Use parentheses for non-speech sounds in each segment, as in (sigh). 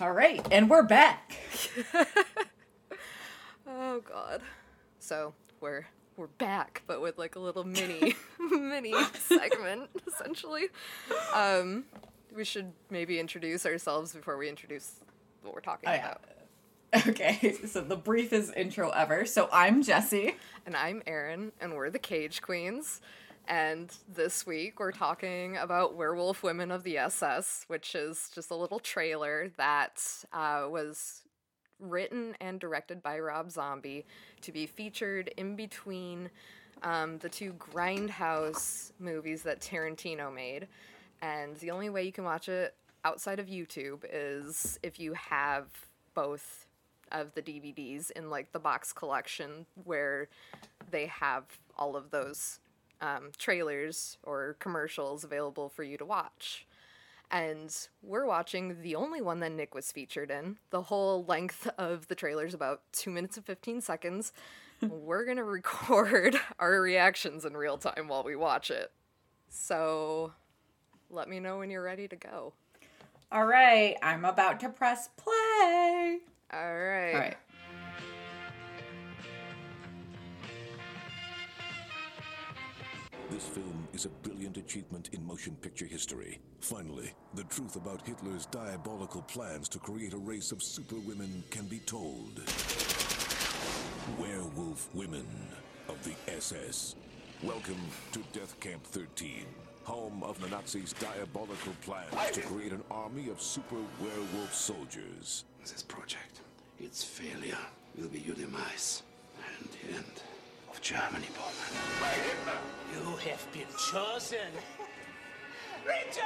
All right, and we're back. (laughs) oh god. So we're we're back, but with like a little (laughs) mini (laughs) mini segment, essentially. Um we should maybe introduce ourselves before we introduce what we're talking Oh, yeah. about. Okay, so the briefest intro ever. So I'm Jesse. And I'm Erin, and we're the Cage Queens. And this week we're talking about Werewolf Women of the SS, which is just a little trailer that uh, was written and directed by Rob Zombie to be featured in between um, the two Grindhouse movies that Tarantino made. And the only way you can watch it outside of YouTube is if you have both of the DVDs in like the box collection where they have all of those um, trailers or commercials available for you to watch. And we're watching the only one that Nick was featured in. The whole length of the trailer is about two minutes and 15 seconds. (laughs) we're going to record (laughs) our reactions in real time while we watch it. So let me know when you're ready to go. All right, I'm about to press play. All right. All right. This film is a brilliant achievement in motion picture history. Finally, the truth about Hitler's diabolical plans to create a race of superwomen can be told. Werewolf Women of the SS. Welcome to Death Camp 13, home of the Nazis' diabolical plans to create an army of super werewolf soldiers. This project, its failure, will be your demise and the end of Germany, Bowman. You have been chosen. (laughs) Rejoice!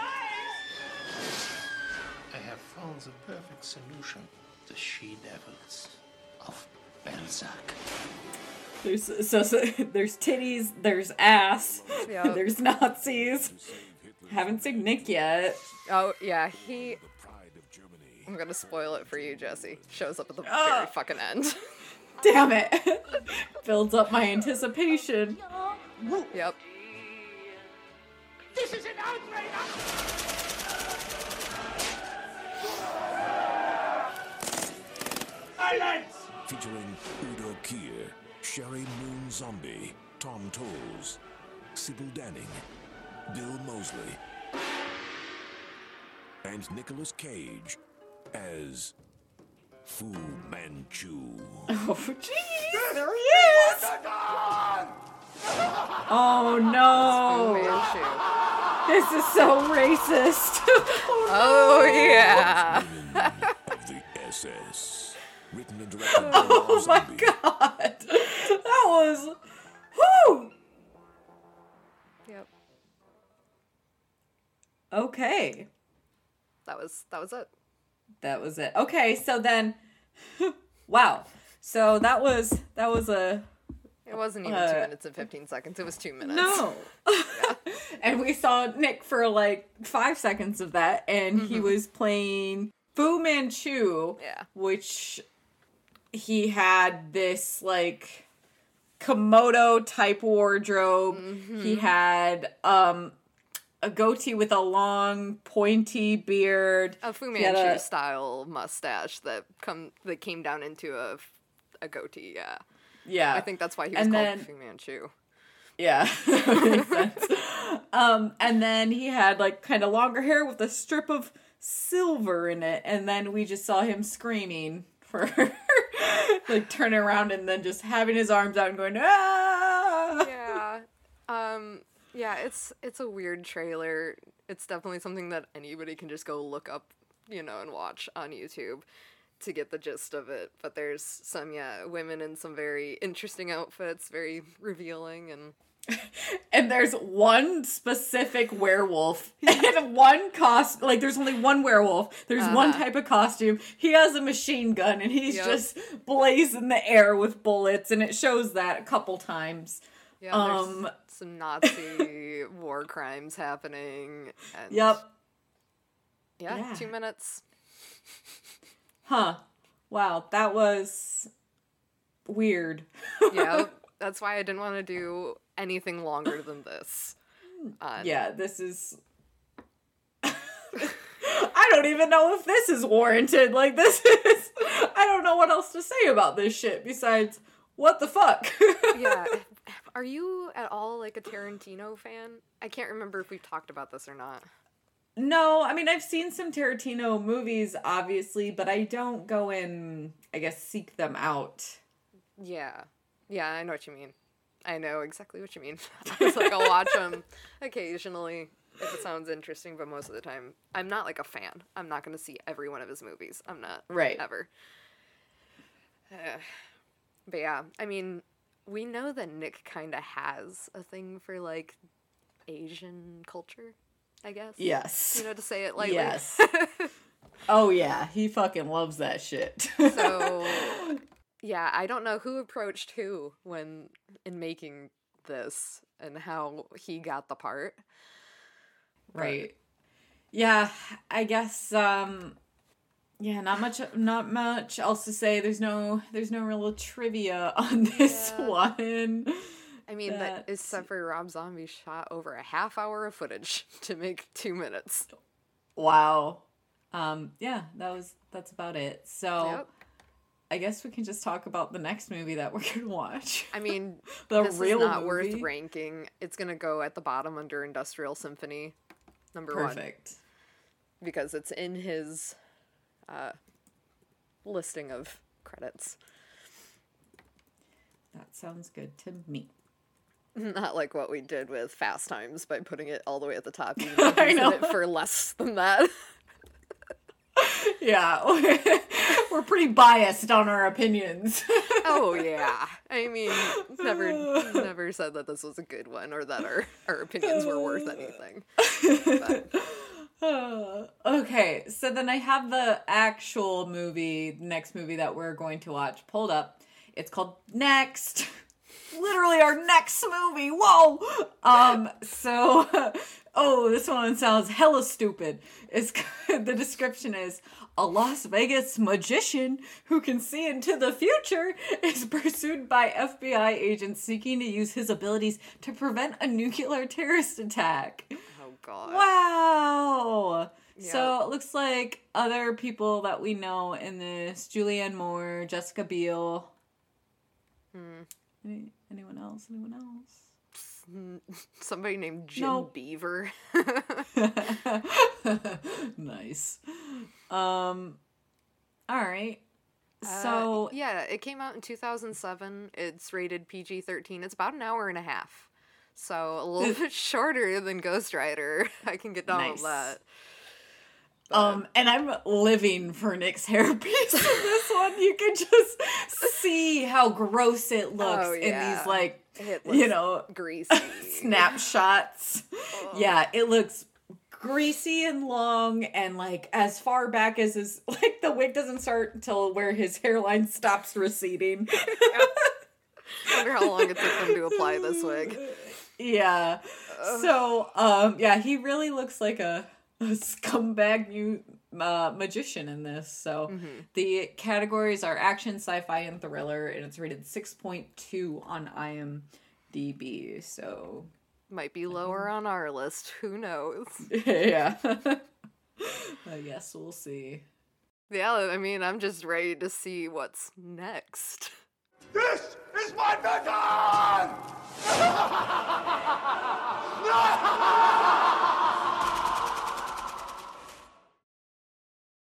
I have found the perfect solution. The she-devils of Belzac. There's so, so (laughs) there's titties, there's ass, (laughs) Yep. there's Nazis. Haven't seen Nick yet. Oh, yeah, he. The pride of Germany. I'm gonna spoil it for you, Jesse. Shows up at the Ah. very fucking end. Damn it. (laughs) Builds up my anticipation. yep. This is an outrage! Silence! featuring Udo Kier, Sheri Moon Zombie, Tom Towles, Sybil Danning, Bill Moseley, and Nicolas Cage as Fu Manchu. (laughs) Oh, jeez. There he is. Oh, (laughs) no. This is so racist. (laughs) oh, Oh, yeah. Of the SS. Written and directed by Oh my god. That was. Whew. Yep. Okay. That was that was it. That was it. Okay, so then. wow. So that was that was a It wasn't even Uh, two minutes and fifteen seconds. It was two minutes. no. (laughs) and we saw Nick for like five seconds of that, and he was playing Fu Manchu. Yeah. Which he had this like Komodo type wardrobe. He had um a goatee with a long pointy beard. A Fu Manchu a- style mustache that come that came down into a a goatee. Yeah. Yeah. I think that's why he was And called then- Fu Manchu. Yeah, (laughs) that makes sense. Um, and then he had like kind of longer hair with a strip of silver in it, and then we just saw him screaming for (laughs) like turning around and then just having his arms out and going ah. yeah. Um yeah, it's it's a weird trailer. It's definitely something that anybody can just go look up, you know, and watch on YouTube to get the gist of it. But there's some yeah, women in some very interesting outfits, very revealing and (laughs) And there's one specific werewolf (laughs) and one cost. Like there's only one werewolf. There's one Uh-huh. type of costume. He has a machine gun and he's Yep. just blazing the air with bullets, and it shows that a couple times. yeah, Um, there's some Nazi (laughs) war crimes happening and Yep. Yeah, Yeah. 2 minutes. Huh. Wow, that was weird. (laughs) Yeah. That's why I didn't want to do anything longer than this. On, Yeah, this is. (laughs) I don't even know if this is warranted. Like this (laughs) is I don't know what else to say about this shit besides what the fuck. yeah. Are you at all like a Tarantino fan? I can't remember if we've talked about this or not. No, I mean I've seen some Tarantino movies obviously, but I don't go and I guess seek them out. Yeah. Yeah, I know what you mean. I know exactly what you mean. (laughs) it's like I'll watch them occasionally if it sounds interesting, but most of the time I'm not like a fan. I'm not going to see every one of his movies. I'm not. Right. Ever. Uh, but yeah, I mean, we know that Nick kind of has a thing for like Asian culture, I guess. Yes. You know, to say it lightly. Yes. (laughs) oh yeah, he fucking loves that shit. so (laughs) yeah, I don't know who approached who when in making this and how he got the part. Right. Yeah, I guess um yeah, not much not much else to say. There's no there's no real trivia on (laughs) this Yeah. one. (laughs) I mean, that That's- except for Rob Zombie shot over a half hour of footage (laughs) to make two minutes. Wow. Um yeah, that was that's about it. So Yep. I guess we can just talk about the next movie that (laughs) we're gonna watch. I mean, the this reel is not worth movie. ranking. It's gonna go at the bottom under Industrial Symphony, number one, Perfect. because it's in his uh, listing of credits. That sounds good to me. (laughs) Not like what we did with Fast Times by putting it all the way at the top. Even (laughs) though I know. it for less than that. Yeah. (laughs) we're pretty biased on our opinions. oh yeah. I mean, never, never said that this was a good one or that our our opinions were worth anything. But, okay, so then I have the actual movie, next movie that we're going to watch pulled up. It's called Next. Literally our next movie. Whoa. Um so (laughs) oh, this one sounds hella stupid. It's (laughs) the description is a Las Vegas magician who can see into the future is (laughs) pursued by FBI agents seeking to use his abilities to prevent a nuclear terrorist attack. oh god. Wow. Yeah. So it looks like other people that we know in this Julianne Moore, Jessica Biel. Hmm. Any, anyone else? Anyone else? (laughs) Somebody named Jim No. Beaver. (laughs) (laughs) nice. Um all right. Uh, So yeah, it came out in 2007. It's rated PG-13. It's about an hour and a half. So a little bit shorter than Ghost Rider. I can get down Nice. with that. Um and I'm living for Nick's hairpiece in this (laughs) one. You can just see how gross it looks Oh, in these like you know greasy. (laughs) snapshots. Oh. Yeah, it looks greasy and long and like as far back as his (laughs) like the wig doesn't start until where his hairline stops receding. I wonder how long it took them to apply this wig. yeah. So, um yeah, he really looks like a (laughs) scumbag new uh, magician in this. So, Mm-hmm. the categories are action, sci-fi and thriller and it's rated 6.2 on IMDb. So, Might be lower on our list. (laughs) Who knows? (laughs) yeah. I guess we'll see. Yeah, I mean, I'm just ready to see what's next. This is my vision!